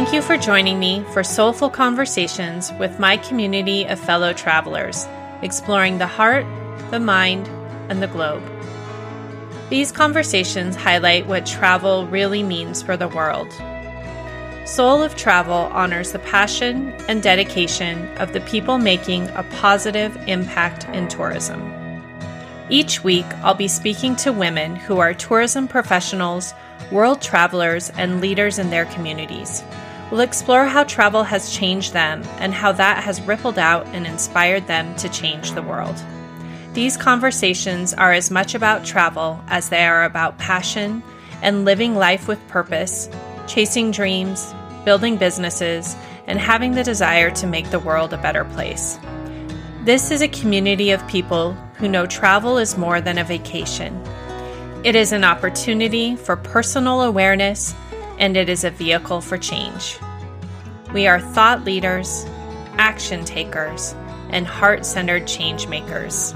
Thank you for joining me for soulful conversations with my community of fellow travelers, exploring the heart, the mind, and the globe. These conversations highlight what travel really means for the world. Soul of Travel honors the passion and dedication of the people making a positive impact in tourism. Each week, I'll be speaking to women who are tourism professionals, world travelers, and leaders in their communities. We'll explore how travel has changed them and how that has rippled out and inspired them to change the world. These conversations are as much about travel as they are about passion and living life with purpose, chasing dreams, building businesses, and having the desire to make the world a better place. This is a community of people who know travel is more than a vacation. It is an opportunity for personal awareness and it is a vehicle for change. We are thought leaders, action takers, and heart centered change makers.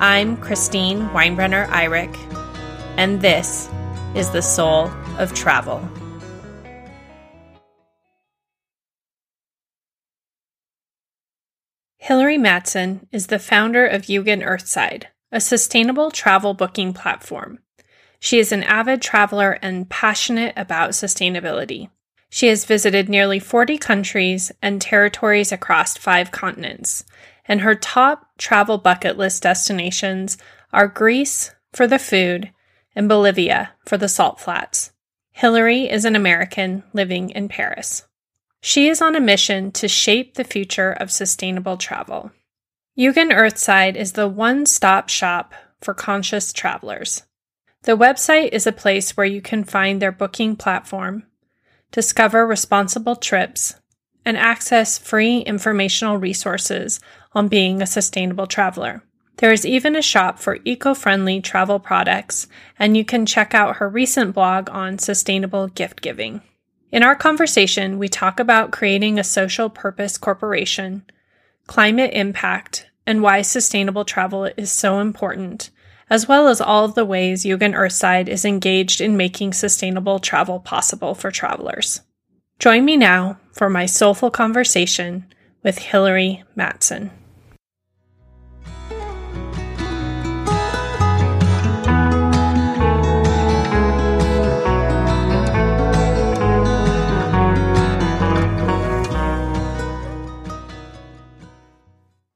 I'm Christine Weinbrenner Eyrich, and this is the Soul of Travel. Hilary Matson is the founder of Yugen Earthside, a sustainable travel booking platform. She is an avid traveler and passionate about sustainability. She has visited nearly 40 countries and territories across five continents, and her top travel bucket list destinations are Greece for the food and Bolivia for the salt flats. Hilary is an American living in Paris. She is on a mission to shape the future of sustainable travel. Yugen Earthside is the one stop shop for conscious travelers. The website is a place where you can find their booking platform, discover responsible trips, and access free informational resources on being a sustainable traveler. There is even a shop for eco friendly travel products, and you can check out her recent blog on sustainable gift giving. In our conversation, we talk about creating a social purpose corporation, climate impact, and why sustainable travel is so important, as well as all of the ways Yugen Earthside is engaged in making sustainable travel possible for travelers. Join me now for my soulful conversation with Hilary Matson.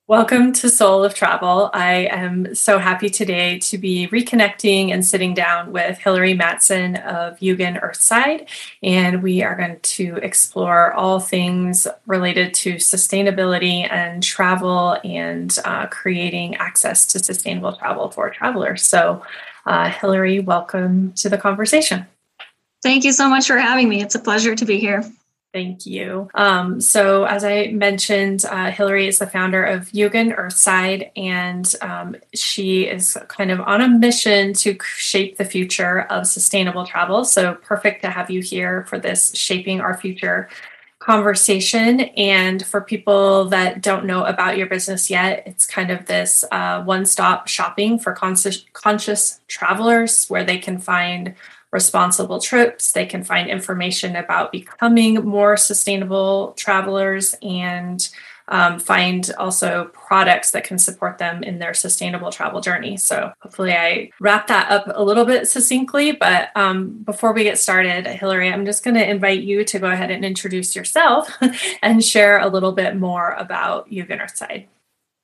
Welcome to Soul of Travel. I am so happy today to be reconnecting and sitting down with Hilary Matson of Yugen Earthside. And we are going to explore all things related to sustainability and travel and uh, creating access to sustainable travel for travelers. So, uh, Hilary, welcome to the conversation. Thank you so much for having me. It's a pleasure to be here. Thank you. Um, so, as I mentioned, uh, Hilary is the founder of Yugen Earthside, and um, she is kind of on a mission to shape the future of sustainable travel. So, perfect to have you here for this Shaping Our Future conversation. And for people that don't know about your business yet, it's kind of this uh, one stop shopping for conscious, conscious travelers where they can find responsible trips. They can find information about becoming more sustainable travelers and um, find also products that can support them in their sustainable travel journey. So, hopefully, I wrap that up a little bit succinctly. But um, before we get started, Hilary, I'm just going to invite you to go ahead and introduce yourself and share a little bit more about Yugen Earthside.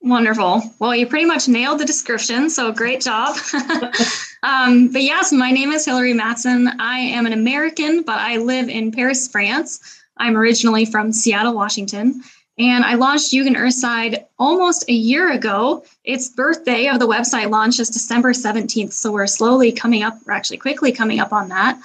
Wonderful. Well, you pretty much nailed the description, so great job. um, but yes, my name is Hilary Matson. I am an American, but I live in Paris, France. I'm originally from Seattle, Washington, and I launched Yugen Earthside almost a year ago. Its birthday of the website launch is December 17th, so we're slowly coming up, we're actually quickly coming up on that.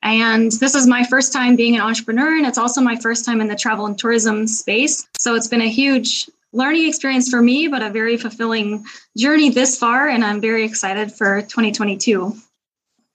And this is my first time being an entrepreneur, and it's also my first time in the travel and tourism space. So it's been a huge learning experience for me, but a very fulfilling journey this far. And I'm very excited for 2022.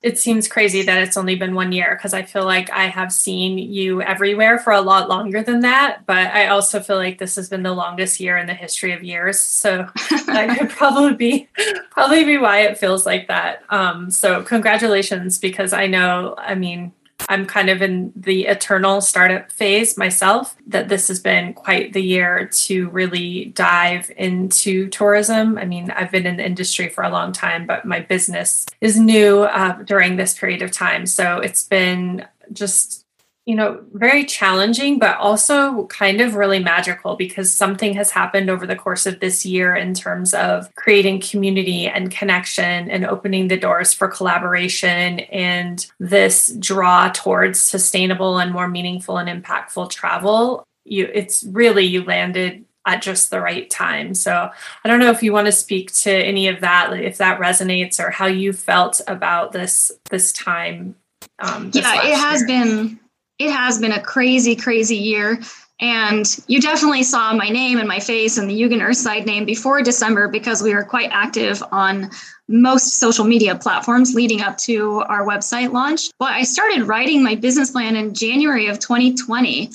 It seems crazy that it's only been one year because I feel like I have seen you everywhere for a lot longer than that. But I also feel like this has been the longest year in the history of years. So that could probably be probably be why it feels like that. Um, so congratulations, because I know, I mean, I'm kind of in the eternal startup phase myself, that this has been quite the year to really dive into tourism. I mean, I've been in the industry for a long time, but my business is new uh, during this period of time. So it's been just you know, very challenging, but also kind of really magical because something has happened over the course of this year in terms of creating community and connection and opening the doors for collaboration and this draw towards sustainable and more meaningful and impactful travel. You, it's really, you landed at just the right time. So I don't know if you want to speak to any of that, if that resonates or how you felt about this, this time. Um, yeah, it has year. been it has been a crazy, crazy year. And you definitely saw my name and my face and the Yugen Earthside name before December because we were quite active on most social media platforms leading up to our website launch. But I started writing my business plan in January of 2020.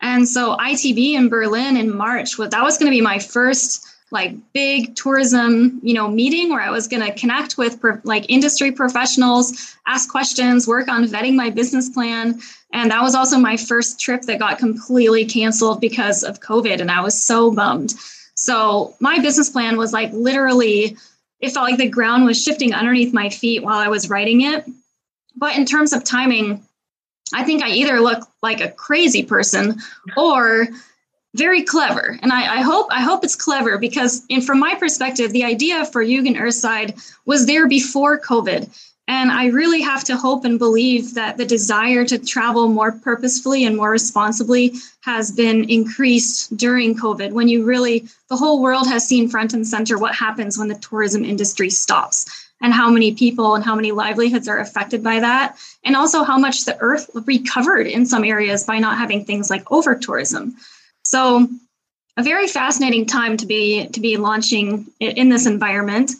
And so ITB in Berlin in March, that was going to be my first like big tourism you know meeting where i was going to connect with like industry professionals ask questions work on vetting my business plan. And that was also my first trip that got completely canceled because of covid and i was so bummed. So my business plan was like literally it felt like the ground was shifting underneath my feet while i was writing it. But in terms of timing i think i either look like a crazy person or very clever. And I, I, hope i hope it's clever because in from my perspective the idea for yugen earthside was there before covid. And i really have to hope and believe that the desire to travel more purposefully and more responsibly has been increased during covid when you really the whole world has seen front and center what happens when the tourism industry stops and how many people and how many livelihoods are affected by that. And also how much the earth recovered in some areas by not having things like over tourism so a very fascinating time to be to be launching in this environment.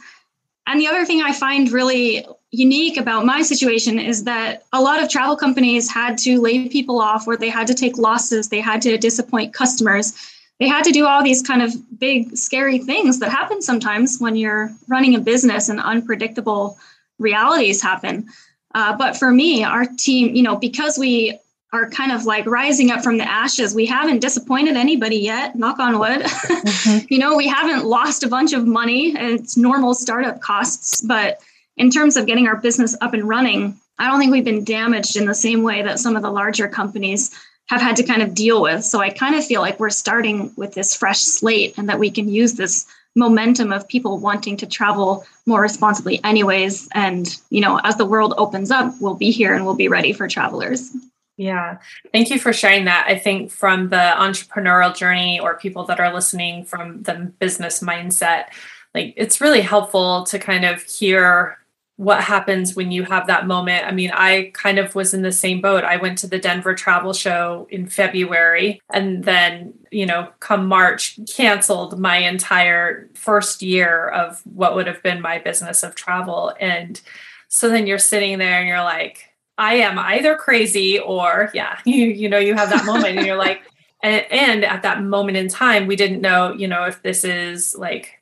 And the other thing I find really unique about my situation is that a lot of travel companies had to lay people off or they had to take losses, they had to disappoint customers. They had to do all these kind of big scary things that happen sometimes when you're running a business and unpredictable realities happen. Uh, but for me, our team, you know, because we are kind of like rising up from the ashes. We haven't disappointed anybody yet, knock on wood. Mm-hmm. you know, we haven't lost a bunch of money. It's normal startup costs. But in terms of getting our business up and running, I don't think we've been damaged in the same way that some of the larger companies have had to kind of deal with. So I kind of feel like we're starting with this fresh slate and that we can use this momentum of people wanting to travel more responsibly anyways and you know as the world opens up we'll be here and we'll be ready for travelers yeah. Thank you for sharing that. I think from the entrepreneurial journey or people that are listening from the business mindset, like it's really helpful to kind of hear what happens when you have that moment. I mean, I kind of was in the same boat. I went to the Denver travel show in February and then, you know, come March, canceled my entire first year of what would have been my business of travel. And so then you're sitting there and you're like, I am either crazy or yeah, you you know you have that moment and you're like and, and at that moment in time we didn't know, you know, if this is like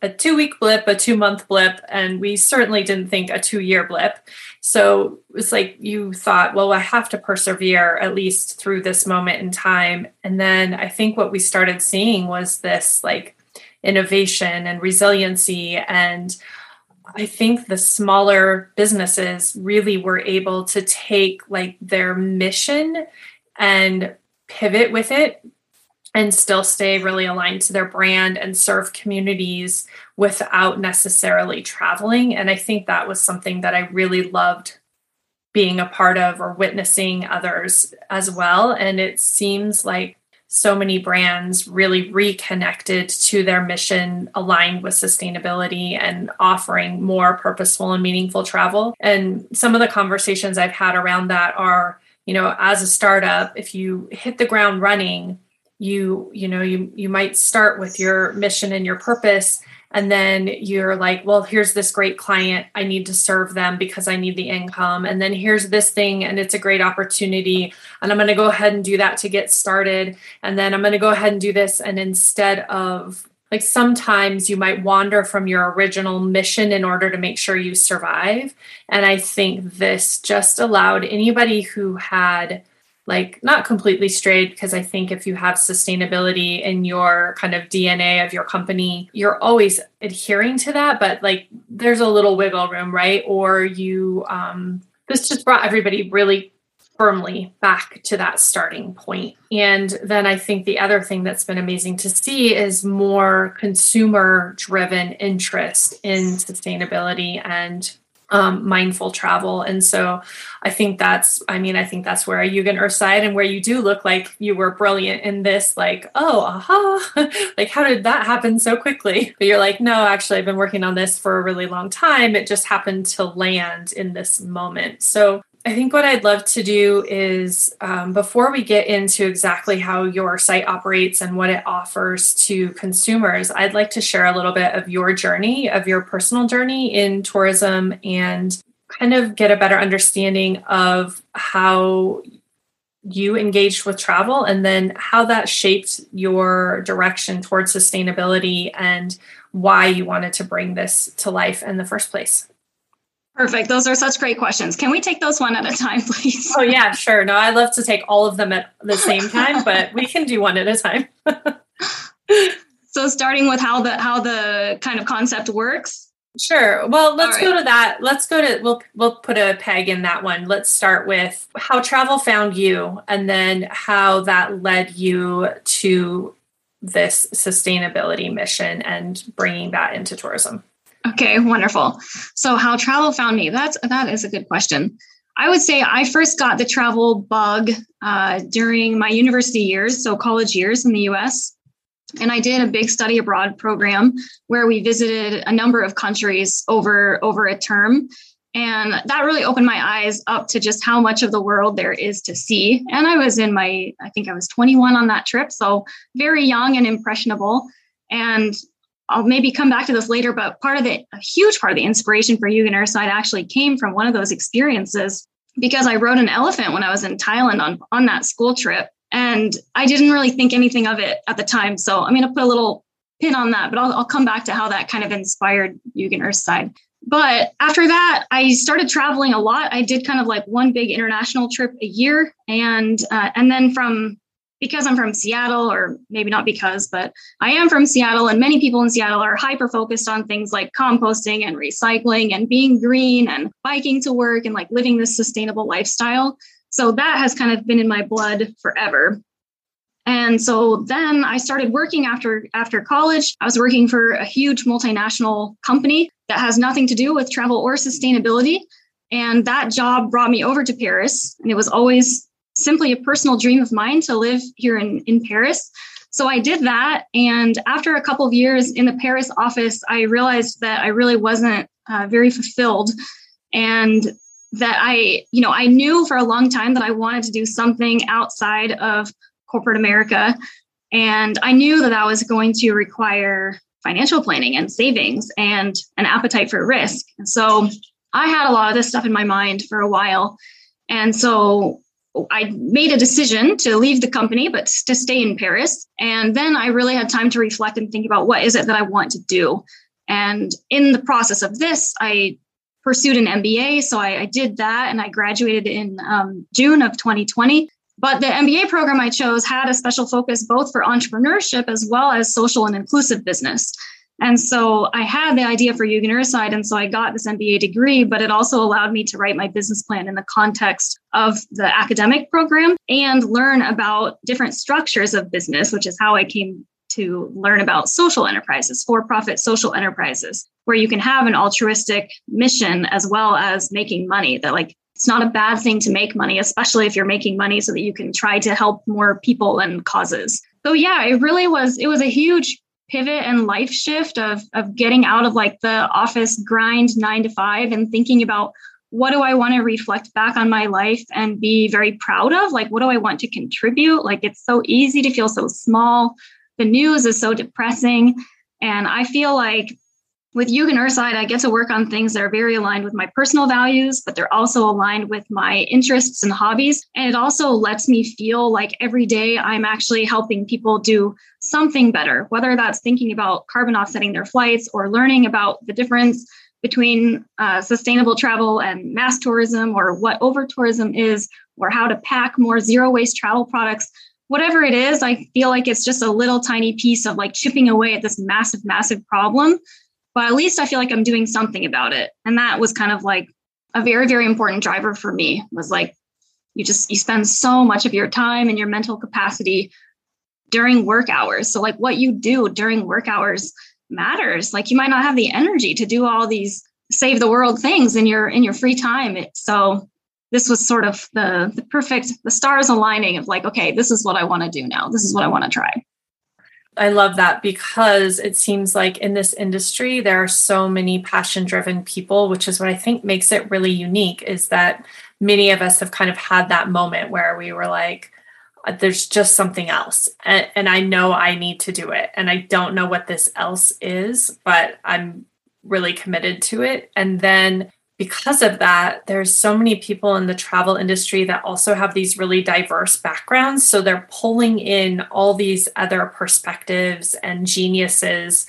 a 2 week blip, a 2 month blip and we certainly didn't think a 2 year blip. So it's like you thought, well, I have to persevere at least through this moment in time. And then I think what we started seeing was this like innovation and resiliency and I think the smaller businesses really were able to take like their mission and pivot with it and still stay really aligned to their brand and serve communities without necessarily traveling. And I think that was something that I really loved being a part of or witnessing others as well. And it seems like so many brands really reconnected to their mission aligned with sustainability and offering more purposeful and meaningful travel. And some of the conversations I've had around that are, you know, as a startup, if you hit the ground running, you you know you you might start with your mission and your purpose and then you're like well here's this great client. I need to serve them because i need the income. And then here's this thing and it's a great opportunity. And i'm going to go ahead and do that to get started. And then i'm going to go ahead and do this. And instead of like sometimes you might wander from your original mission in order to make sure you survive. And I think this just allowed anybody who had like not completely strayed because I think if you have sustainability in your kind of DNA of your company, you're always adhering to that, but like there's a little wiggle room, right? Or you um this just brought everybody really firmly back to that starting point. And then I think the other thing that's been amazing to see is more consumer driven interest in sustainability and um, mindful travel. And so I think that's, I mean, I think that's where Yugen Earthside and where you do look like you were brilliant in this, like, oh, aha, like, how did that happen so quickly? But you're like, no, actually, I've been working on this for a really long time. It just happened to land in this moment. So I think what I'd love to do is um, before we get into exactly how your site operates and what it offers to consumers, I'd like to share a little bit of your journey, of your personal journey in tourism, and kind of get a better understanding of how you engaged with travel and then how that shaped your direction towards sustainability and why you wanted to bring this to life in the first place. Perfect. Those are such great questions. Can we take those one at a time, please? Oh, yeah, sure. No, I love to take all of them at the same time, but we can do one at a time. so starting with how the how the kind of concept works. Sure. Well, let's right. go to that. Let's go to we'll we'll put a peg in that one. Let's start with how travel found you and then how that led you to this sustainability mission and bringing that into tourism. Okay, wonderful. So how travel found me? That's that is a good question. I would say I first got the travel bug uh, during my university years, so college years in the US. And I did a big study abroad program where we visited a number of countries over over a term. And that really opened my eyes up to just how much of the world there is to see. And I was in my, I think I was 21 on that trip, so very young and impressionable. And I'll maybe come back to this later, but part of the a huge part of the inspiration for Yugen Earthside actually came from one of those experiences because I rode an elephant when I was in Thailand on, on that school trip. And I didn't really think anything of it at the time. So I'm going to put a little pin on that, but I'll, I'll come back to how that kind of inspired Yugen Earthside. But after that, I started traveling a lot. I did kind of like one big international trip a year, and uh, and then from because I'm from Seattle, or maybe not because, but I am from Seattle, and many people in Seattle are hyper focused on things like composting and recycling and being green and biking to work and like living this sustainable lifestyle. So that has kind of been in my blood forever. And so then I started working after after college. I was working for a huge multinational company that has nothing to do with travel or sustainability. And that job brought me over to Paris. And it was always simply a personal dream of mine to live here in, in Paris. So I did that. And after a couple of years in the Paris office, I realized that I really wasn't uh, very fulfilled and that I, you know, I knew for a long time that I wanted to do something outside of corporate America. And I knew that that was going to require financial planning and savings and an appetite for risk. And so I had a lot of this stuff in my mind for a while. And so I made a decision to leave the company, but to stay in Paris. And then I really had time to reflect and think about what is it that I want to do. And in the process of this, I pursued an MBA. So I, I did that and I graduated in um, June of 2020. But the MBA program I chose had a special focus both for entrepreneurship as well as social and inclusive business. And so I had the idea for Yugen Earthside, and so I got this MBA degree, but it also allowed me to write my business plan in the context of the academic program and learn about different structures of business, which is how I came to learn about social enterprises, for profit social enterprises, where you can have an altruistic mission as well as making money. That, like, it's not a bad thing to make money, especially if you're making money so that you can try to help more people and causes. So, yeah, it really was, it was a huge pivot and life shift of of getting out of like the office grind 9 to 5 and thinking about what do I want to reflect back on my life and be very proud of? Like, what do I want to contribute? Like, it's so easy to feel so small. The news is so depressing. And I feel like with Yugen Earthside, I get to work on things that are very aligned with my personal values, but they're also aligned with my interests and hobbies. And it also lets me feel like every day I'm actually helping people do something better, whether that's thinking about carbon offsetting their flights or learning about the difference between uh, sustainable travel and mass tourism or what over tourism is or how to pack more zero waste travel products whatever it is i feel like it's just a little tiny piece of like chipping away at this massive massive problem but at least I feel like I'm doing something about it. And that was kind of like a very, very important driver for me was like, you just, you spend so much of your time and your mental capacity during work hours. So like what you do during work hours matters. Like you might not have the energy to do all these save the world things in your, in your free time. It, so this was sort of the, the perfect, the stars aligning of like, okay, this is what I want to do now. This is what I want to try. I love that because it seems like in this industry there are so many passion driven people, which is what I think makes it really unique is that many of us have kind of had that moment where we were like uh, there's just something else. And, and I know I need to do it and I don't know what this else is, but I'm really committed to it. And then because of that, there's so many people in the travel industry that also have these really diverse backgrounds. So they're pulling in all these other perspectives and geniuses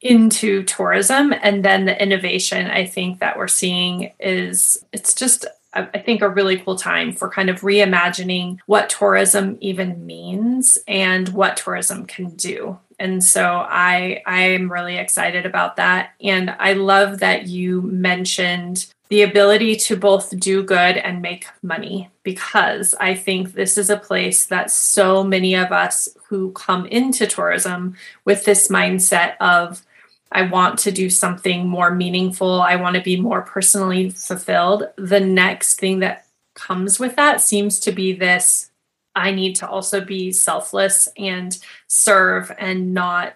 into tourism. And then the innovation I think that we're seeing is it's just I think a really cool time for kind of reimagining what tourism even means and what tourism can do. And so I I am really excited about that and I love that you mentioned the ability to both do good and make money because I think this is a place that so many of us who come into tourism with this mindset of I want to do something more meaningful. I want to be more personally fulfilled. The next thing that comes with that seems to be this I need to also be selfless and serve and not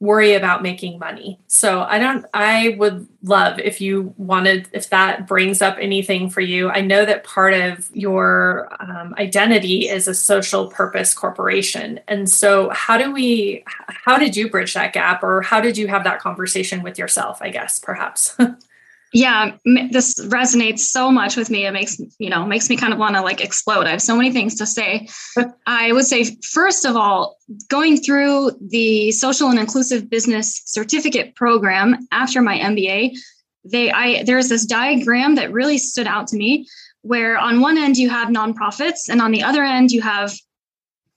worry about making money. So I don't I would love if you wanted if that brings up anything for you. I know that part of your um, identity is a social purpose corporation. And so how do we how did you bridge that gap or how did you have that conversation with yourself, I guess perhaps? yeah this resonates so much with me. It makes you know makes me kind of want to like explode. I have so many things to say. I would say first of all going through the social and inclusive business certificate program after my mba they i there's this diagram that really stood out to me where on one end you have nonprofits and on the other end you have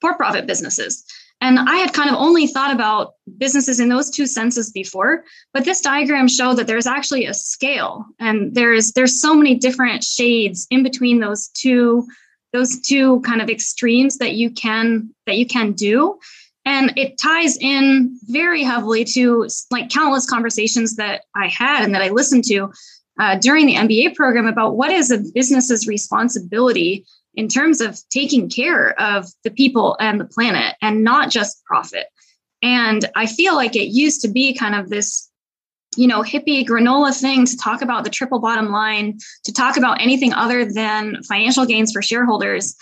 for-profit businesses and I had kind of only thought about businesses in those two senses before, but this diagram showed that there's actually a scale and there's there's so many different shades in between those two those two kind of extremes that you can that you can do. And it ties in very heavily to like countless conversations that I had and that I listened to uh, during the MBA program about what is a business's responsibility in terms of taking care of the people and the planet and not just profit. And I feel like it used to be kind of this, you know, hippie granola thing to talk about the triple bottom line, to talk about anything other than financial gains for shareholders.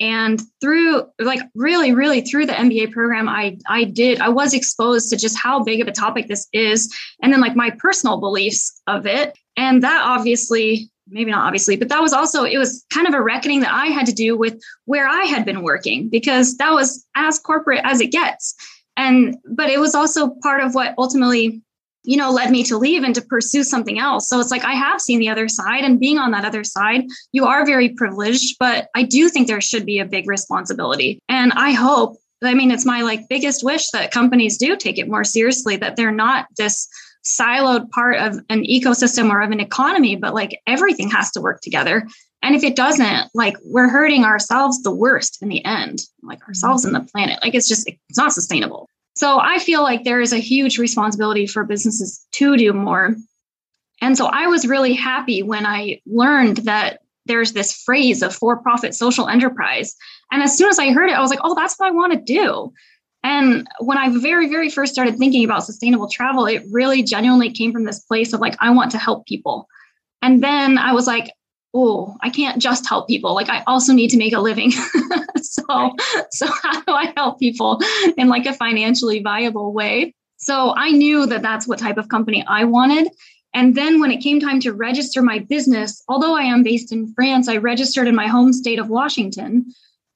And through like really, really through the MBA program, I I did, I was exposed to just how big of a topic this is, and then like my personal beliefs of it. And that obviously maybe not obviously, but that was also, it was kind of a reckoning that I had to do with where I had been working because that was as corporate as it gets. And, but it was also part of what ultimately, you know, led me to leave and to pursue something else. So it's like I have seen the other side and being on that other side, you are very privileged, but I do think there should be a big responsibility. And I hope, I mean, it's my like biggest wish that companies do take it more seriously, that they're not this siloed part of an ecosystem or of an economy, but like everything has to work together. And if it doesn't, like we're hurting ourselves the worst in the end, like ourselves and the planet. Like it's just, it's not sustainable. So I feel like there is a huge responsibility for businesses to do more. And so I was really happy when I learned that there's this phrase of for profit social enterprise. And as soon as I heard it, I was like, oh, that's what I want to do. And when I very, very first started thinking about sustainable travel, it really genuinely came from this place of like, I want to help people. And then I was like, oh, I can't just help people. Like I also need to make a living. so, so how do I help people in like a financially viable way? So I knew that that's what type of company I wanted. And then when it came time to register my business, although I am based in France, I registered in my home state of Washington.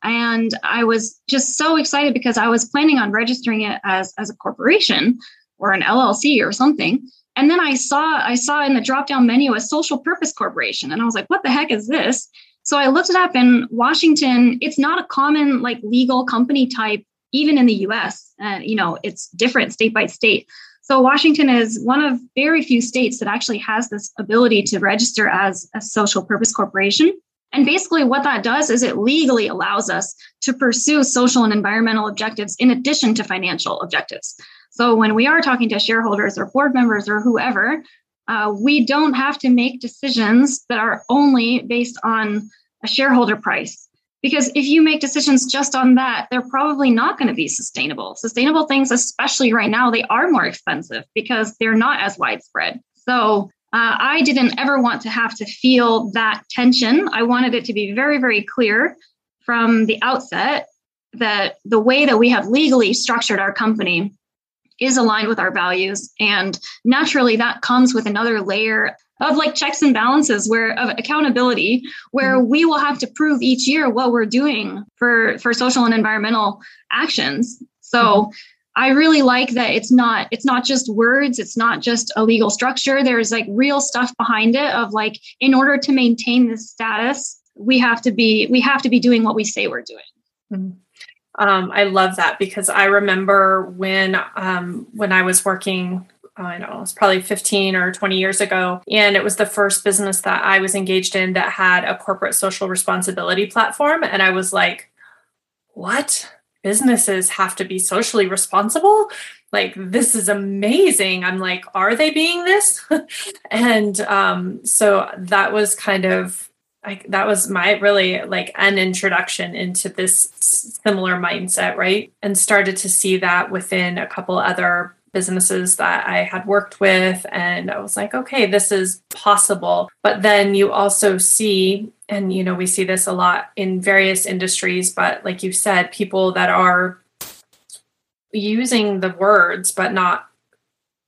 And I was just so excited because I was planning on registering it as, as a corporation or an LLC or something. And then I saw I saw in the drop down menu a social purpose corporation, and I was like, "What the heck is this?" So I looked it up in Washington. It's not a common like legal company type, even in the U.S. And you know, it's different state by state. So Washington is one of very few states that actually has this ability to register as a social purpose corporation. And basically, what that does is it legally allows us to pursue social and environmental objectives in addition to financial objectives. So when we are talking to shareholders or board members or whoever, uh, we don't have to make decisions that are only based on a shareholder price. Because if you make decisions just on that, they're probably not going to be sustainable. Sustainable things, especially right now, they are more expensive because they're not as widespread. So uh, I didn't ever want to have to feel that tension. I wanted it to be very, very clear from the outset that the way that we have legally structured our company is aligned with our values. And naturally, that comes with another layer of like checks and balances where of accountability where mm-hmm. we will have to prove each year what we're doing for for social and environmental actions so mm-hmm. I really like that it's not it's not just words it's not just a legal structure there's like real stuff behind it of like in order to maintain this status we have to be we have to be doing what we say we're doing mm-hmm. Um, I love that because I remember when um, when I was working. I don't know, it was probably 15 or 20 years ago. And it was the first business that I was engaged in that had a corporate social responsibility platform. And I was like, what? Businesses have to be socially responsible? Like, this is amazing. I'm like, are they being this? and um, so that was kind of like that was my really like an introduction into this similar mindset, right? And started to see that within a couple other businesses that I had worked with. And I was like, okay, this is possible. But then you also see, and you know, we see this a lot in various industries, but like you said, people that are using the words but not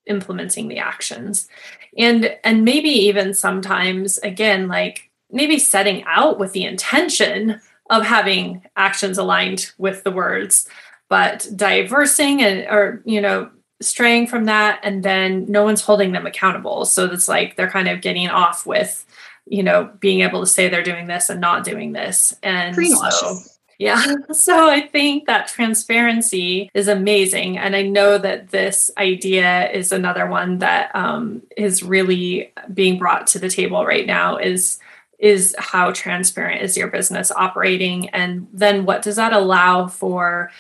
implementing the actions. And and maybe even sometimes again like maybe setting out with the intention of having actions aligned with the words but diversing and or you know straying from that and then no one's holding them accountable. So it's like they're kind of getting off with you know being able to say they're doing this and not doing this. And so yeah. So i think that transparency is amazing. And i know that this idea is another one that um, is really being brought to the table right now is is how transparent is your business operating? And then what does that allow for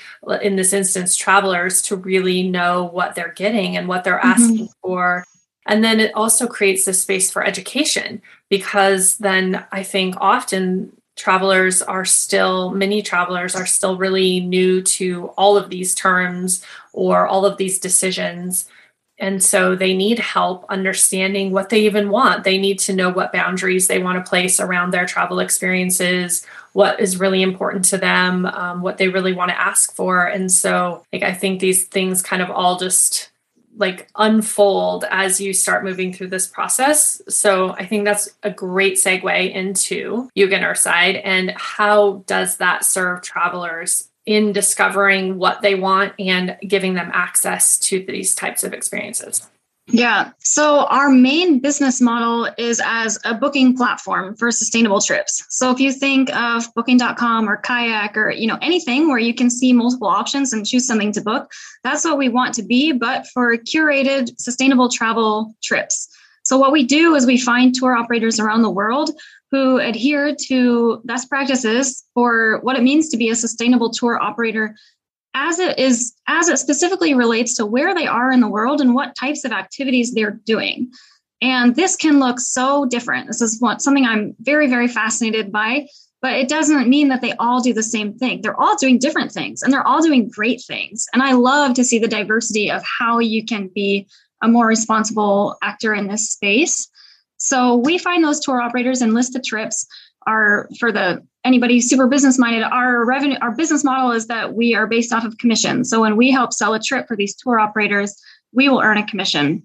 in this instance travelers to really know what they're getting and what they're mm-hmm. asking for? And then it also creates a space for education because then i think often travelers are still many travelers are still really new to all of these terms or all of these decisions and so they need help understanding what they even want. They need to know what boundaries they want to place around their travel experiences, what is really important to them, um, what they really want to ask for. And so, like, I think these things kind of all just like unfold as you start moving through this process. So I think that's a great segue into Yugen Earthside and how does that serve travelers in discovering what they want and giving them access to these types of experiences? Yeah. So our main business model is as a booking platform for sustainable trips. So if you think of booking.com or kayak or you know anything where you can see multiple options and choose something to book, that's what we want to be but for curated sustainable travel trips. So what we do is we find tour operators around the world who adhere to best practices for what it means to be a sustainable tour operator as it is as it specifically relates to where they are in the world and what types of activities they're doing. And this can look so different. This is what something i'm very very fascinated by but it doesn't mean that they all do the same thing. They're all doing different things and they're all doing great things. And i love to see the diversity of how you can be a more responsible actor in this space. So we find those tour operators and list the trips are for the anybody super business minded our revenue our business model is that we are based off of commission so when we help sell a trip for these tour operators we will earn a commission.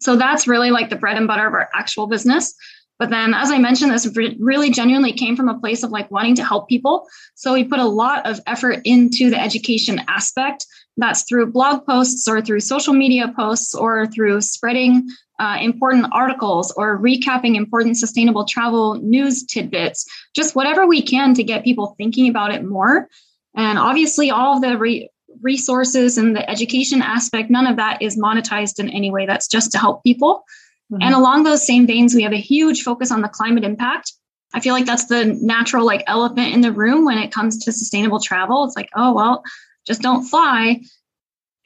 So that's really like the bread and butter of our actual business. But then, as I mentioned, this really genuinely came from a place of like wanting to help people. So we put a lot of effort into the education aspect. That's through blog posts or through social media posts or through spreading uh, important articles or recapping important sustainable travel news tidbits, just whatever we can to get people thinking about it more. And obviously, all of the re- resources and the education aspect, none of that is monetized in any way. That's just to help people. Mm-hmm. And along those same veins, we have a huge focus on the climate impact. I feel like that's the natural like elephant in the room when it comes to sustainable travel. It's like, oh well, just don't fly.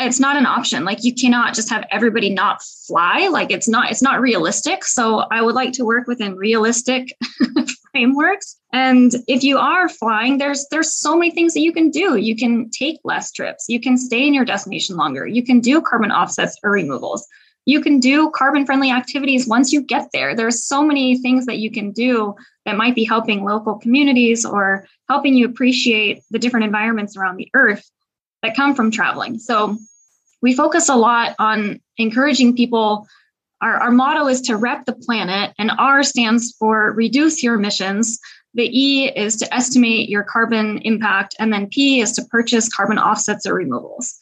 It's not an option. Like you cannot just have everybody not fly. Like it's not it's not realistic. So I would like to work within realistic frameworks. And if you are flying, there's there's so many things that you can do. You can take less trips. You can stay in your destination longer. You can do carbon offsets or removals you can do carbon friendly activities once you get there. There's so many things that you can do that might be helping local communities or helping you appreciate the different environments around the earth that come from traveling. So we focus a lot on encouraging people. Our, our motto is to rep the planet, and R stands for reduce your emissions. The E is to estimate your carbon impact, and then P is to purchase carbon offsets or removals.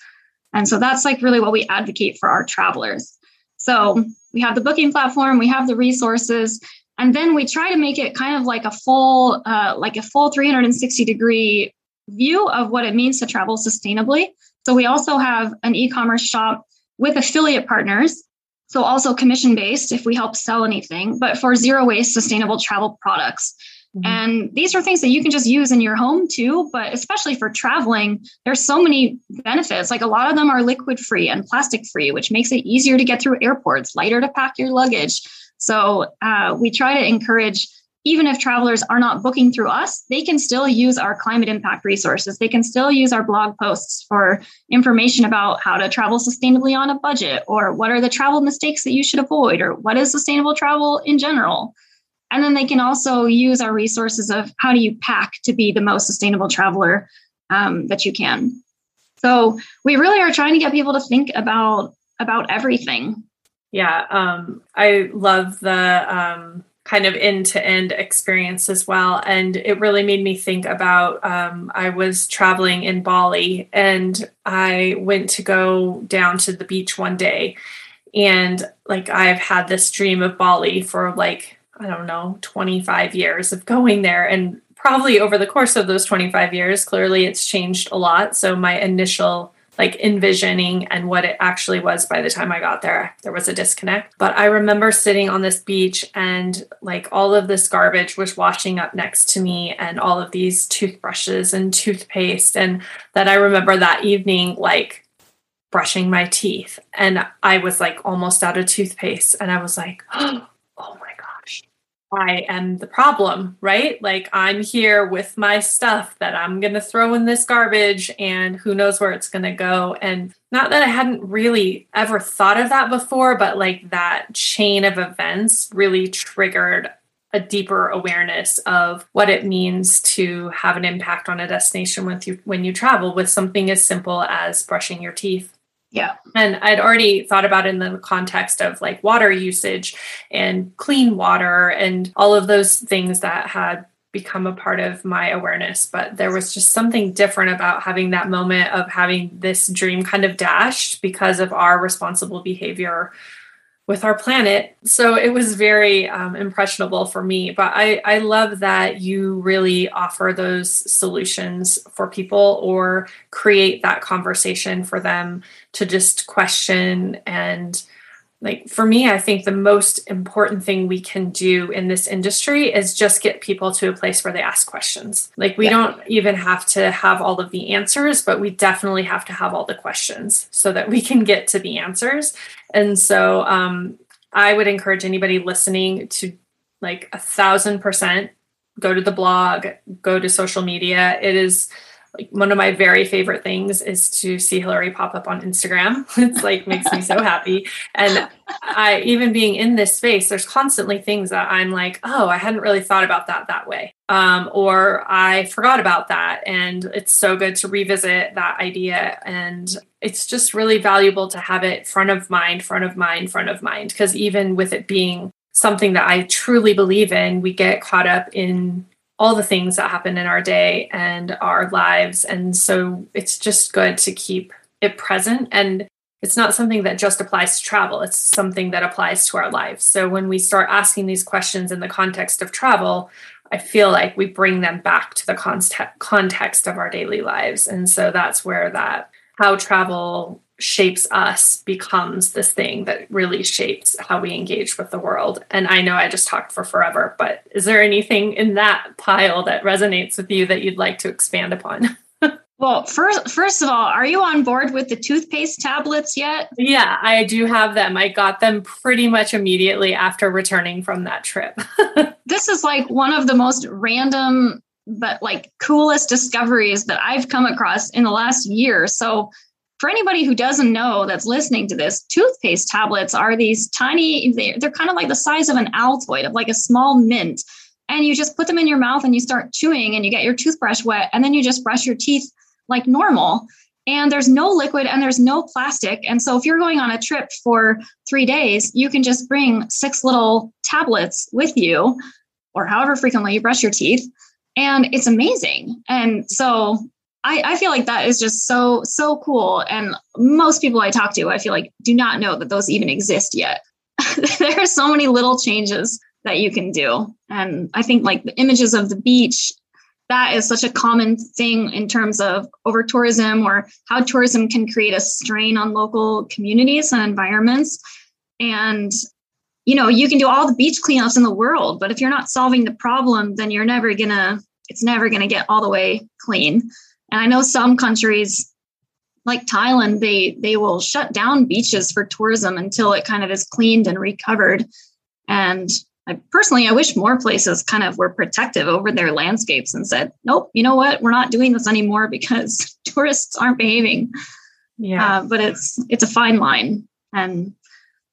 And so that's like really what we advocate for our travelers. So we have the booking platform, we have the resources, and then we try to make it kind of like a full, uh, like a full 360 degree view of what it means to travel sustainably. So we also have an e-commerce shop with affiliate partners. So also commission based if we help sell anything, but for zero waste sustainable travel products. Mm-hmm. And these are things that you can just use in your home too, but especially for traveling, there's so many benefits. Like a lot of them are liquid free and plastic free, which makes it easier to get through airports, lighter to pack your luggage. So uh, we try to encourage, even if travelers are not booking through us, they can still use our climate impact resources. They can still use our blog posts for information about how to travel sustainably on a budget, or what are the travel mistakes that you should avoid, or what is sustainable travel in general. And then they can also use our resources of how do you pack to be the most sustainable traveler um, that you can. So we really are trying to get people to think about about everything. Yeah, um, I love the um, kind of end to end experience as well, and it really made me think about. Um, I was traveling in Bali, and I went to go down to the beach one day, and like I've had this dream of Bali for like I don't know, 25 years of going there. And probably over the course of those 25 years, clearly it's changed a lot. So my initial like envisioning and what it actually was by the time I got there, there was a disconnect. But I remember sitting on this beach and like all of this garbage was washing up next to me and all of these toothbrushes and toothpaste. And that I remember that evening, like brushing my teeth and I was like almost out of toothpaste. And I was like, oh, I am the problem, right? Like I'm here with my stuff that I'm going to throw in this garbage and who knows where it's going to go. And not that I hadn't really ever thought of that before, but like that chain of events really triggered a deeper awareness of what it means to have an impact on a destination with you when you travel with something as simple as brushing your teeth. Yeah. And I'd already thought about in the context of like water usage and clean water and all of those things that had become a part of my awareness. But there was just something different about having that moment of having this dream kind of dashed because of our responsible behavior with our planet. So it was very um, impressionable for me. But I, I love that you really offer those solutions for people or create that conversation for them to just question and like for me i think the most important thing we can do in this industry is just get people to a place where they ask questions. Like we yeah. don't even have to have all of the answers but we definitely have to have all the questions so that we can get to the answers. And so um, i would encourage anybody listening to like a thousand percent go to the blog go to social media. It is like one of my very favorite things is to see Hilary pop up on Instagram. It's like makes me so happy. And I even being in this space, there's constantly things that I'm like, oh, I hadn't really thought about that that way. Um, or I forgot about that. And it's so good to revisit that idea. And it's just really valuable to have it front of mind, front of mind, front of mind. Because even with it being something that I truly believe in, we get caught up in all the things that happen in our day and our lives. And so it's just good to keep it present. And it's not something that just applies to travel, it's something that applies to our lives. So when we start asking these questions in the context of travel, I feel like we bring them back to the context of our daily lives. And so that's where that how travel shapes us becomes this thing that really shapes how we engage with the world. And I know I just talked for forever, but is there anything in that pile that resonates with you that you'd like to expand upon? well, first first of all, are you on board with the toothpaste tablets yet? Yeah, I do have them. I got them pretty much immediately after returning from that trip. this is like one of the most random but like coolest discoveries that I've come across in the last year. So for anybody who doesn't know that's listening to this, toothpaste tablets are these tiny, they're, kind of like the size of an Altoid, of like a small mint. And you just put them in your mouth and you start chewing and you get your toothbrush wet and then you just brush your teeth like normal. And there's no liquid and there's no plastic. And so if you're going on a trip for three days, you can just bring six little tablets with you or however frequently you brush your teeth. And it's amazing. And so I, I feel like that is just so so cool. And most people i talk to i feel like do not know that those even exist yet. There are so many little changes that you can do. And i think like the images of the beach that is such a common thing in terms of over tourism or how tourism can create a strain on local communities and environments. And you know you can do all the beach cleanups in the world but if you're not solving the problem then you're never gonna it's never gonna get all the way clean and I know some countries like Thailand, they they will shut down beaches for tourism until it kind of is cleaned and recovered. And I personally, I wish more places kind of were protective over their landscapes and said, nope, you know what, we're not doing this anymore because tourists aren't behaving. Yeah, uh, but it's it's a fine line, and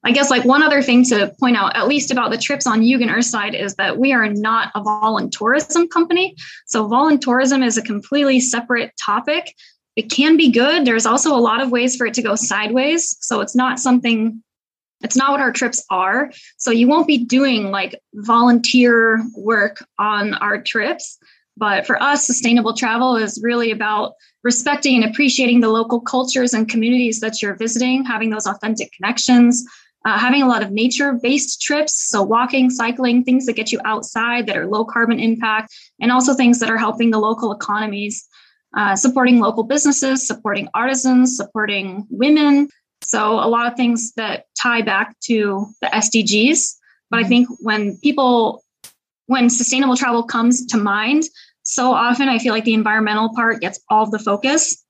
I guess like one other thing to point out, at least about the trips on Yugen Earthside, is that we are not a voluntourism company. So voluntourism is a completely separate topic. It can be good. There's also a lot of ways for it to go sideways. So it's not something, it's not what our trips are. So you won't be doing like volunteer work on our trips. But for us, sustainable travel is really about respecting and appreciating the local cultures and communities that you're visiting, having those authentic connections, uh, having a lot of nature based trips. So, walking, cycling, things that get you outside that are low carbon impact, and also things that are helping the local economies, uh, supporting local businesses, supporting artisans, supporting women. So, a lot of things that tie back to the SDGs. But I mm-hmm. think when people, when sustainable travel comes to mind, so often I feel like the environmental part gets all the focus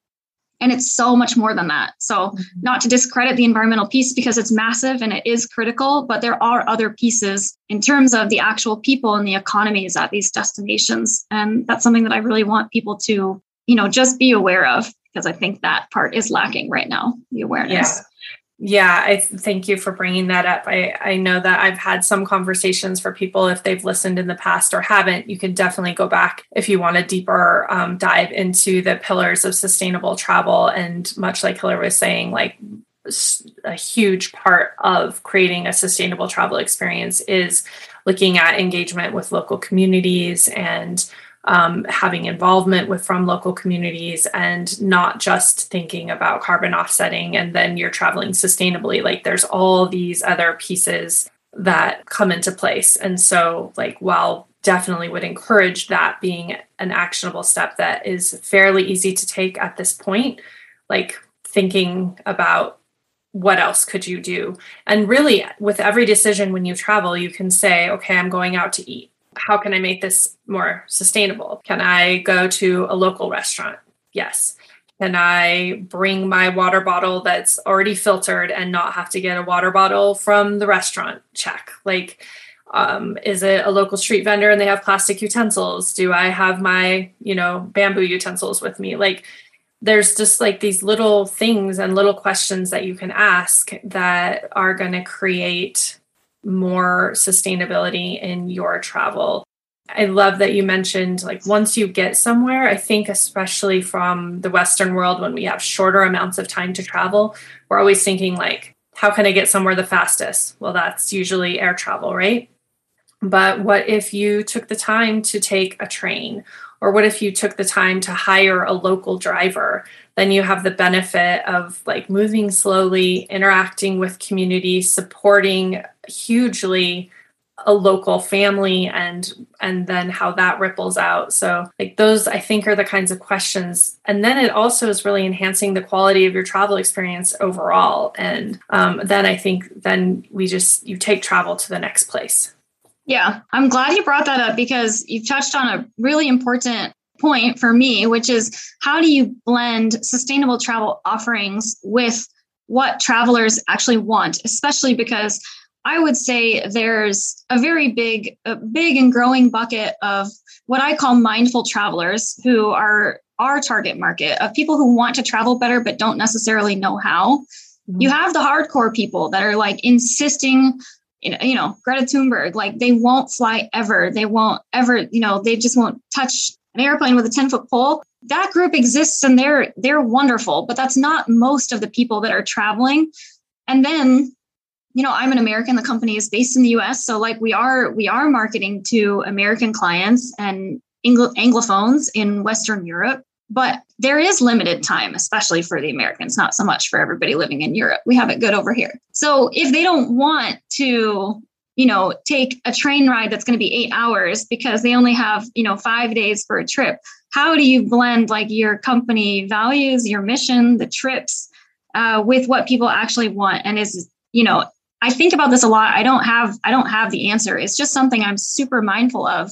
and it's so much more than that. So, mm-hmm. not to discredit the environmental piece because it's massive and it is critical, but there are other pieces in terms of the actual people and the economies at these destinations. And that's something that I really want people to, you know, just be aware of because I think that part is lacking right now the awareness. Yeah yeah i thank you for bringing that up. I i know that i've had some conversations for people if they've listened in the past or haven't you can definitely go back if you want a deeper um, dive into the pillars of sustainable travel. And much like Hilary was saying like a huge part of creating a sustainable travel experience is looking at engagement with local communities and um, having involvement with from local communities and not just thinking about carbon offsetting and then you're traveling sustainably. Like there's all these other pieces that come into place. And so like while definitely would encourage that being an actionable step that is fairly easy to take at this point like thinking about what else could you do? And really with every decision when you travel you can say okay i'm going out to eat how can I make this more sustainable? Can I go to a local restaurant? Yes. Can I bring my water bottle that's already filtered and not have to get a water bottle from the restaurant? Check. Like Um, is it a local street vendor and they have plastic utensils? Do I have my, you know, bamboo utensils with me? Like there's just like these little things and little questions that you can ask that are going to create more sustainability in your travel. I love that you mentioned like once you get somewhere, I think especially from the Western world when we have shorter amounts of time to travel, we're always thinking like, how can I get somewhere the fastest? Well, that's usually air travel, right? But what if you took the time to take a train? Or what if you took the time to hire a local driver? Then you have the benefit of like moving slowly, interacting with community, supporting hugely a local family and and then how that ripples out. So like those i think are the kinds of questions. And then it also is really enhancing the quality of your travel experience overall. And um, then i think then we just you take travel to the next place. Yeah. I'm glad you brought that up because you've touched on a really important point for me which is how do you blend sustainable travel offerings with what travelers actually want especially because I would say there's a very big, a big and growing bucket of what I call mindful travelers who are our target market of people who want to travel better but don't necessarily know how. Mm-hmm. You have the hardcore people that are like insisting, you know, Greta Thunberg, like they won't fly ever. They won't ever, you know, they just won't touch an airplane with a 10 foot pole. That group exists and they're they're wonderful, but that's not most of the people that are traveling. And then you know i'm an american the company is based in the us so like we are we are marketing to american clients and Anglo- anglophones in western europe but there is limited time especially for the americans not so much for everybody living in europe we have it good over here so if they don't want to you know take a train ride that's going to be eight hours because they only have you know five days for a trip how do you blend like your company values your mission the trips uh, with what people actually want and is you know I think about this a lot. I don't have I don't have the answer. It's just something I'm super mindful of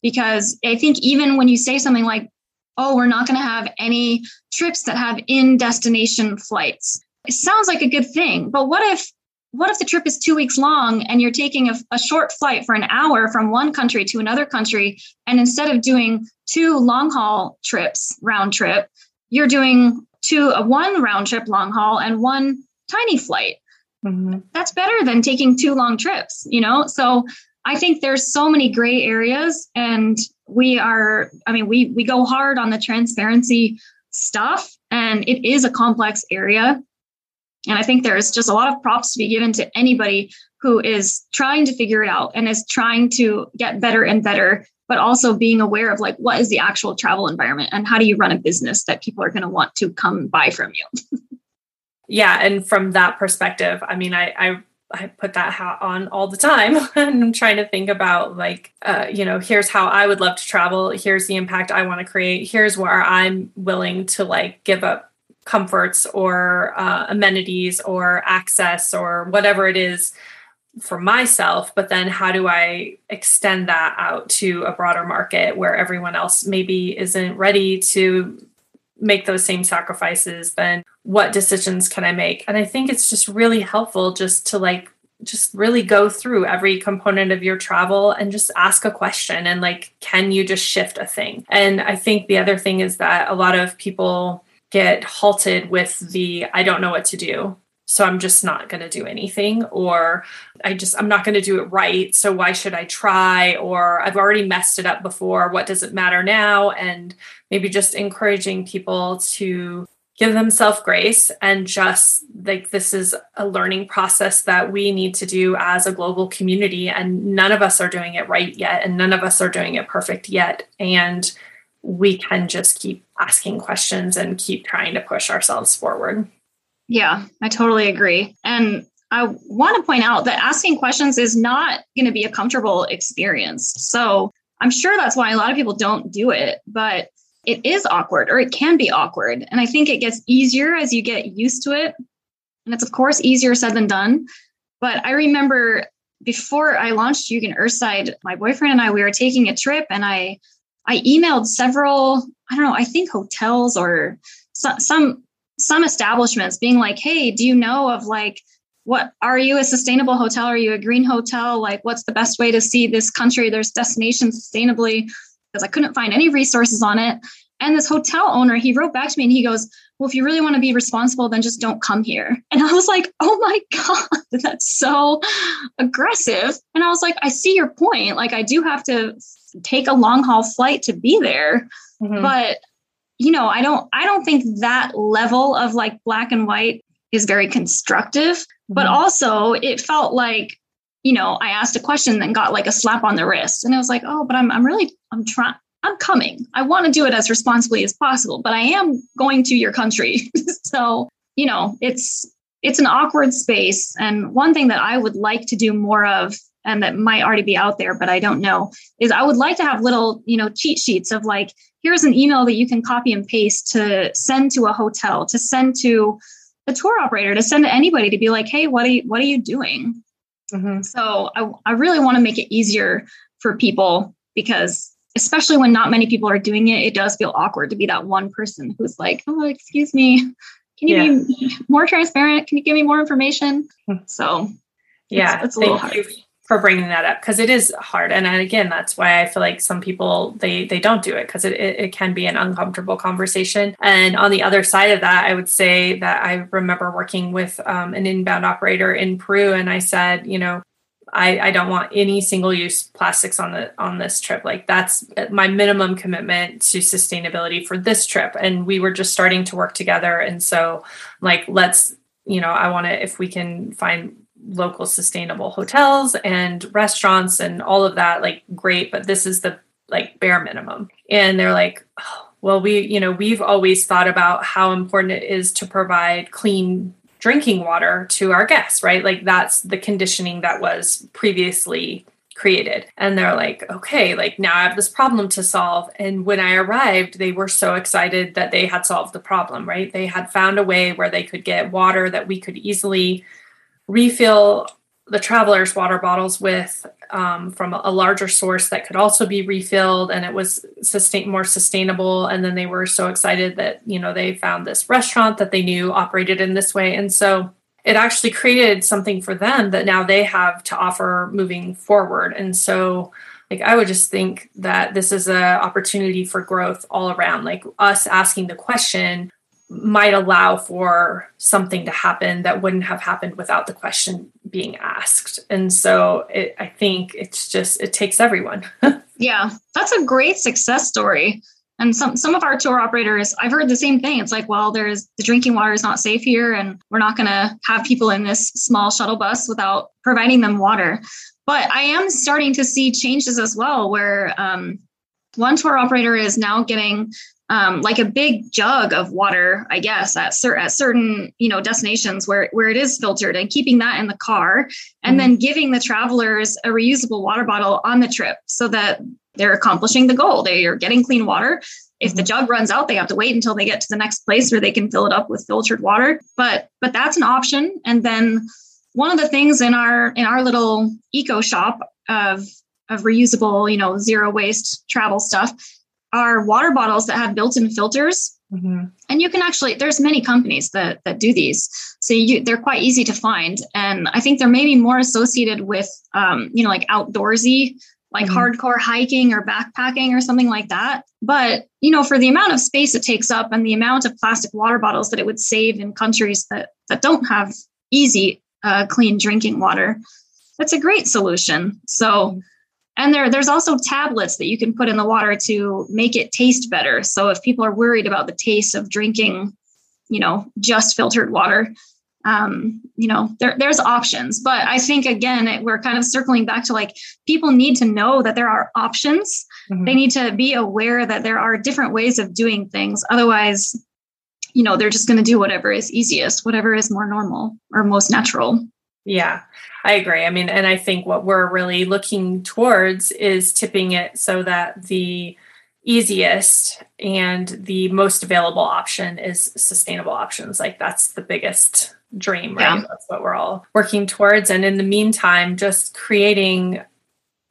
because I think even when you say something like, "Oh, we're not going to have any trips that have in destination flights." It sounds like a good thing, but what if what if the trip is 2 weeks long and you're taking a, a short flight for an hour from one country to another country and instead of doing two long haul trips round trip, you're doing two a one round trip long haul and one tiny flight Mm-hmm. That's better than taking two long trips, you know? So I think there's so many gray areas and we are, I mean, we we go hard on the transparency stuff and it is a complex area. And I think there's just a lot of props to be given to anybody who is trying to figure it out and is trying to get better and better, but also being aware of like what is the actual travel environment and how do you run a business that people are going to want to come buy from you. yeah and from that perspective i mean i i I put that hat on all the time and I'm trying to think about like uh, you know here's how I would love to travel here's the impact I want to create here's where I'm willing to like give up comforts or uh, amenities or access or whatever it is for myself but then how do I extend that out to a broader market where everyone else maybe isn't ready to make those same sacrifices? Then what decisions can i make? And i think it's just really helpful just to like just really go through every component of your travel and just ask a question and like can you just shift a thing? And i think the other thing is that a lot of people get halted with the i don't know what to do so i'm just not going to do anything or i just i'm not going to do it right so why should i try? Or i've already messed it up before what does it matter now? And maybe just encouraging people to give themselves grace and just like this is a learning process that we need to do as a global community and none of us are doing it right yet and none of us are doing it perfect yet and we can just keep asking questions and keep trying to push ourselves forward yeah, I totally agree. And I want to point out that asking questions is not going to be a comfortable experience. So I'm sure that's why a lot of people don't do it, but it is awkward or it can be awkward. And I think it gets easier as you get used to it. And it's, of course, easier said than done. But I remember before I launched Yugen Earthside, my boyfriend and I, we were taking a trip and I, I emailed several, I don't know, I think hotels or some, some some establishments being like, hey, do you know of like what are you a sustainable hotel? Are you a green hotel? Like, what's the best way to see this country? There's destinations sustainably because I couldn't find any resources on it. And this hotel owner, he wrote back to me and he goes, Well, if you really want to be responsible, then just don't come here. And I was like, Oh my God, that's so aggressive. And I was like, I see your point. Like, I do have to take a long haul flight to be there. Mm-hmm. But you know, I don't I don't think that level of like black and white is very constructive. Mm-hmm. But also it felt like, you know, I asked a question and got like a slap on the wrist. And I was like, oh, but I'm I'm really I'm trying I'm coming. I want to do it as responsibly as possible, but I am going to your country. so, you know, it's it's an awkward space. And one thing that I would like to do more of and that might already be out there, but I don't know, is I would like to have little, you know, cheat sheets of like, here's an email that you can copy and paste to send to a hotel, to send to a tour operator, to send to anybody to be like, hey, what are you what are you doing? Mm-hmm. So I, I really want to make it easier for people because especially when not many people are doing it, it does feel awkward to be that one person who's like, oh, excuse me, can you yeah. be more transparent? Can you give me more information? Hmm. So yeah, it's, it's a little hard. You for bringing that up because it is hard. And again that's why i feel like some people they they don't do it because it, it, it, can be an uncomfortable conversation. And on the other side of that i would say that i remember working with um, an inbound operator in peru and i said you know I, I don't want any single use plastics on the on this trip. Like that's my minimum commitment to sustainability for this trip. And we were just starting to work together. And so like let's you know i want to if we can find local sustainable hotels and restaurants and all of that like great but this is the like bare minimum. And they're like oh, well we you know we've always thought about how important it is to provide clean drinking water to our guests right? Like that's the conditioning that was previously created. And they're like okay like now i have this problem to solve. And when i arrived they were so excited that they had solved the problem right? They had found a way where they could get water that we could easily refill the travelers water bottles with um, from a larger source that could also be refilled and it was sustain more sustainable and then they were so excited that you know they found this restaurant that they knew operated in this way. And so it actually created something for them that now they have to offer moving forward. And so like i would just think that this is an opportunity for growth all around like us asking the question might allow for something to happen that wouldn't have happened without the question being asked. And so it, I think it's just, it takes everyone. yeah, that's a great success story. And some, some of our tour operators, I've heard the same thing. It's like, well, there's the drinking water is not safe here, and we're not going to have people in this small shuttle bus without providing them water. But I am starting to see changes as well, where um, one tour operator is now getting um, like a big jug of water, I guess, at, cer- at certain you know destinations where where it is filtered, and keeping that in the car, and mm-hmm. then giving the travelers a reusable water bottle on the trip, so that they're accomplishing the goal. They are getting clean water. If the mm-hmm. jug runs out, they have to wait until they get to the next place where they can fill it up with filtered water. But but that's an option. And then one of the things in our in our little eco shop of of reusable, you know, zero waste travel stuff are water bottles that have built-in filters mm-hmm. and you can actually there's many companies that that do these so you they're quite easy to find and i think they're maybe more associated with um, you know like outdoorsy like mm-hmm. hardcore hiking or backpacking or something like that but you know for the amount of space it takes up and the amount of plastic water bottles that it would save in countries that that don't have easy uh, clean drinking water that's a great solution so mm-hmm. And there, there's also tablets that you can put in the water to make it taste better. So if people are worried about the taste of drinking, you know, just filtered water, um, you know, there, there's options. But I think again, it, we're kind of circling back to like people need to know that there are options. Mm-hmm. They need to be aware that there are different ways of doing things. Otherwise, you know, they're just going to do whatever is easiest, whatever is more normal or most natural. Yeah, I agree. I mean, and I think what we're really looking towards is tipping it so that the easiest and the most available option is sustainable options. Like that's the biggest dream, right? Yeah. That's what we're all working towards. And in the meantime, just creating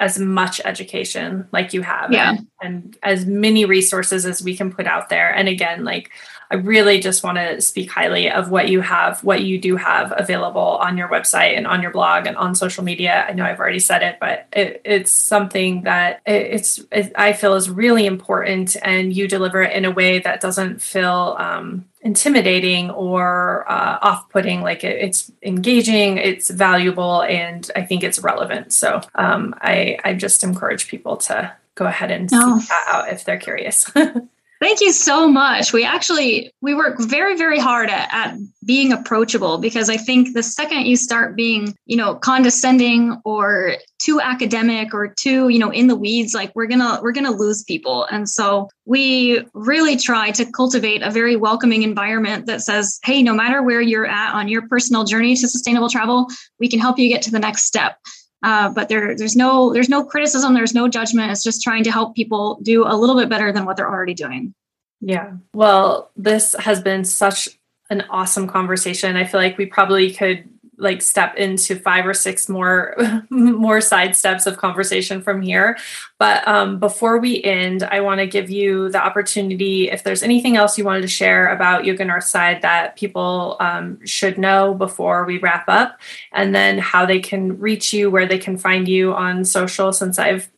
as much education like you have yeah. and, and, as many resources as we can put out there and again like I really just want to speak highly of what you have, what you do have available on your website and on your blog and on social media. I know I've already said it, but it, it's something that it's it, I feel is really important, and you deliver it in a way that doesn't feel um, intimidating or uh, off-putting like it, it's engaging it's valuable and i think it's relevant so um, I, I just encourage people to go ahead and oh. seek that out if they're curious Thank you so much. We actually we work very very hard at, at being approachable because I think the second you start being, you know, condescending or too academic or too, you know, in the weeds, like we're to we're to lose people. And so we really try to cultivate a very welcoming environment that says, "Hey, no matter where you're at on your personal journey to sustainable travel, we can help you get to the next step." Uh, but there, there's no there's no criticism there's no judgment. It's just trying to help people do a little bit better than what they're already doing. Yeah. Well this has been such an awesome conversation. I feel like we probably could like step into five or six more more side steps of conversation from here. But um, before we end i want to give you the opportunity if there's anything else you wanted to share about Yugen Earthside that people um, should know before we wrap up and then how they can reach you where they can find you on social since i've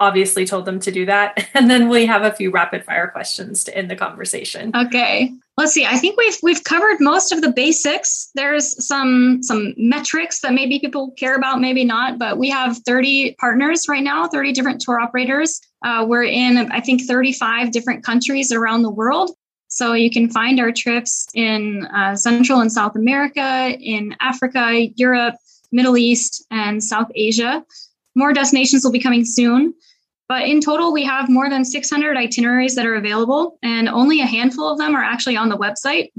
obviously told them to do that. And then we have a few rapid fire questions to end the conversation. Okay let's see i think we've we've covered most of the basics. There's some some metrics that maybe people care about maybe not but we have 30 partners right now 30 different tour operators. Uh, we're in i think 35 different countries around the world. So you can find our trips in uh, central and south america in africa europe middle east and south asia. More destinations will be coming soon but in total, we have more than 600 itineraries that are available, and only a handful of them are actually on the website.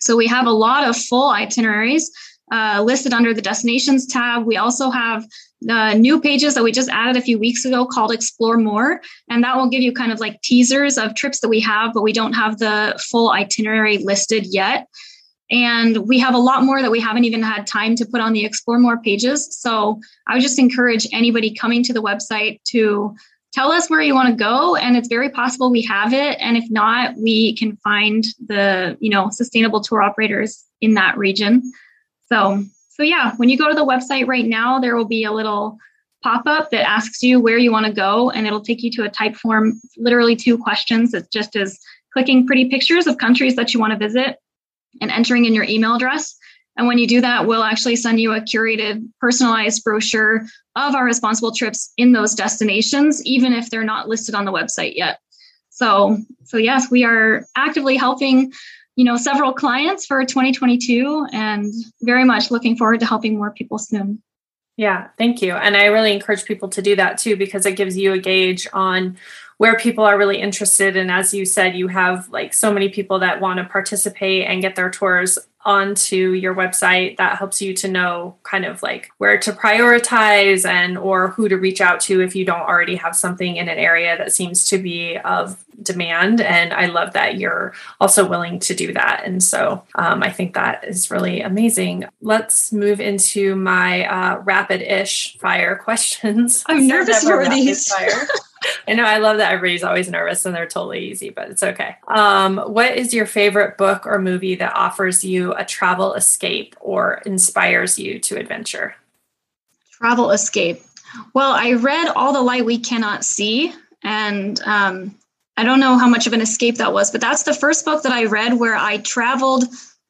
So we have a lot of full itineraries uh, listed under the destinations tab. We also have the new pages that we just added a few weeks ago called Explore More, and that will give you kind of like teasers of trips that we have, but we don't have the full itinerary listed yet. And we have a lot more that we haven't even had time to put on the Explore More pages. So I would just encourage anybody coming to the website to tell us where you want to go. And it's very possible we have it. And if not, we can find the, you know, sustainable tour operators in that region. So, so yeah, when you go to the website right now, there will be a little pop up that asks you where you want to go, and it'll take you to a Typeform, literally two questions. It's just as clicking pretty pictures of countries that you want to visit and entering in your email address. And when you do that, we'll actually send you a curated, personalized brochure of our responsible trips in those destinations, even if they're not listed on the website yet. So, so yes, we are actively helping, you know, several clients for 2022, and very much looking forward to helping more people soon. Yeah, thank you. And I really encourage people to do that too because it gives you a gauge on where people are really interested. And as you said you have like so many people that want to participate and get their tours onto your website. That helps you to know kind of like where to prioritize and or who to reach out to if you don't already have something in an area that seems to be of demand. And i love that you're also willing to do that. And so um, i think that is really amazing. Let's move into my uh, rapid-ish fire questions. I'm nervous for these I know I love that everybody's always nervous and they're totally easy, but it's okay. Um, what is your favorite book or movie that offers you a travel escape or inspires you to adventure? Travel escape. Well, I read All the Light We Cannot See, and um, I don't know how much of an escape that was, but that's the first book that I read where I traveled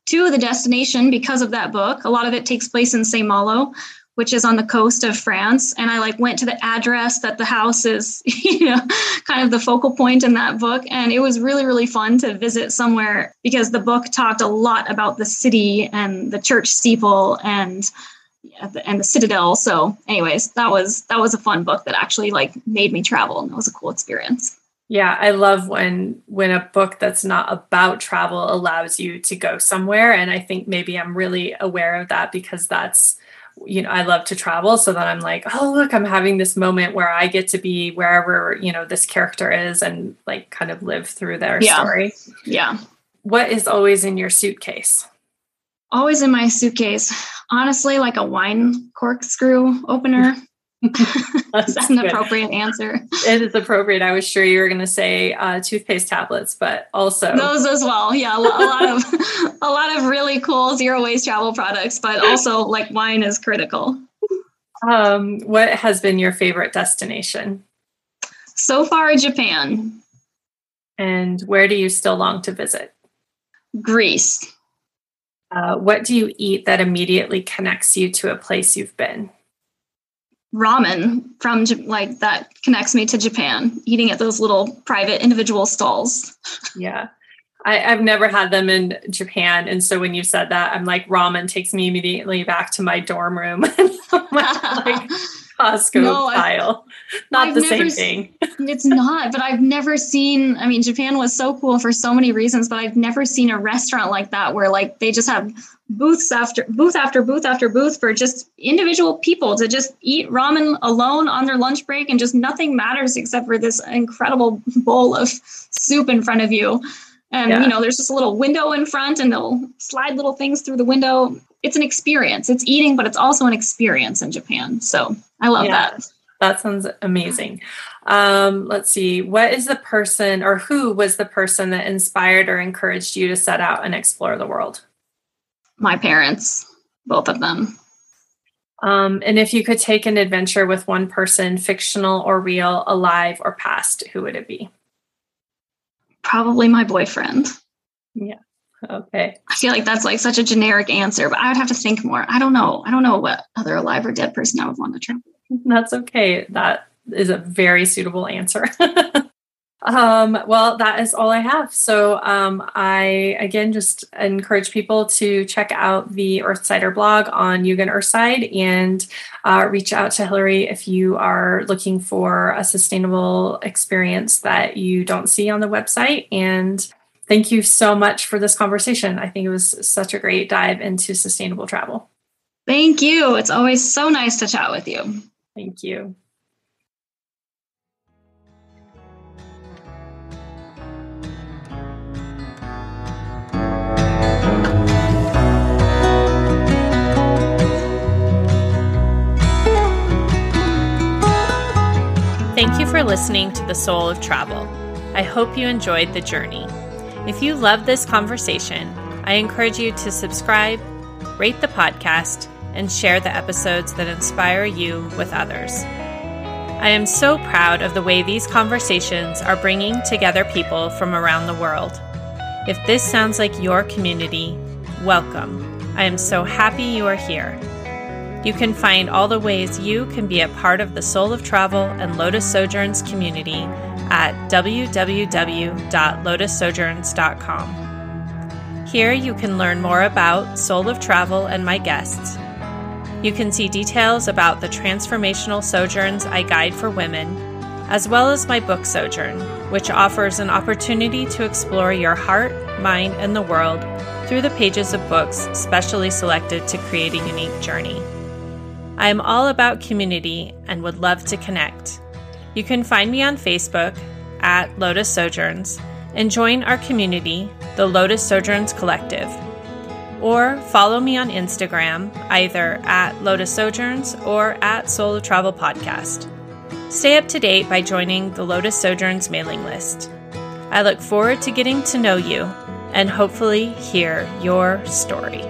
to the destination because of that book. A lot of it takes place in Saint Malo, which is on the coast of France. And I like went to the address that the house is, you know, kind of the focal point in that book. And it was really, really fun to visit somewhere because the book talked a lot about the city and the church steeple and and the citadel. So, anyways, that was that was a fun book that actually like made me travel, and it was a cool experience. Yeah, I love when when a book that's not about travel allows you to go somewhere and I think maybe I'm really aware of that because that's you know, I love to travel. So that I'm like, oh, look, I'm having this moment where I get to be wherever, you know, this character is and like kind of live through their yeah. story. Yeah. What is always in your suitcase? Always in my suitcase. Honestly, like a wine corkscrew opener. That's an appropriate answer? It is appropriate. I was sure you were going to say uh, toothpaste tablets, but also those as well. Yeah, a lot of a lot of really cool zero waste travel products, but also like wine is critical. Um, what has been your favorite destination? So far, Japan. And where do you still long to visit? Greece. Uh, what do you eat that immediately connects you to a place you've been? Ramen from like that connects me to Japan, eating at those little private individual stalls. Yeah. I, have never had them in Japan. And so when you said that, I'm like, ramen takes me immediately back to my dorm room. like, Costco no, style. Not I've the same thing. it's not, but I've never seen, I mean, Japan was so cool for so many reasons, but I've never seen a restaurant like that where like they just have booths after booth after booth after booth for just individual people to just eat ramen alone on their lunch break and just nothing matters except for this incredible bowl of soup in front of you. And yeah. you know, there's just a little window in front and they'll slide little things through the window. It's an experience. It's eating, but it's also an experience in Japan. So I love yeah, that. That sounds amazing. Um, let's see. What is the person or who was the person that inspired or encouraged you to set out and explore the world? My parents, both of them. Um, and if you could take an adventure with one person, fictional or real, alive or past, who would it be? Probably my boyfriend. Yeah. Okay. I feel like that's like such a generic answer, but I would have to think more. I don't know. I don't know what other alive or dead person I would want to travel. That's okay. That is a very suitable answer. um, well, that is all I have. So um, I again just encourage people to check out the Earthsider blog on Yugen Earthside and uh, reach out to Hilary if you are looking for a sustainable experience that you don't see on the website. And thank you so much for this conversation. I think it was such a great dive into sustainable travel. Thank you. It's always so nice to chat with you. Thank you. Thank you for listening to The Soul of Travel. I hope you enjoyed the journey. If you love this conversation, I encourage you to subscribe, rate the podcast, and share the episodes that inspire you with others. I am so proud of the way these conversations are bringing together people from around the world. If this sounds like your community, welcome. I am so happy you are here. You can find all the ways you can be a part of the Soul of Travel and Lotus Sojourns community at www.lotussojourns.com. Here you can learn more about Soul of Travel and my guests. You can see details about the transformational sojourns I guide for women, as well as my book Sojourn, which offers an opportunity to explore your heart, mind, and the world through the pages of books specially selected to create a unique journey. I am all about community and would love to connect. You can find me on Facebook at Lotus Sojourns and join our community, the Lotus Sojourns Collective. Or follow me on Instagram, either at Lotus Sojourns or at Soul of Travel Podcast. Stay up to date by joining the Lotus Sojourns mailing list. I look forward to getting to know you and hopefully hear your story.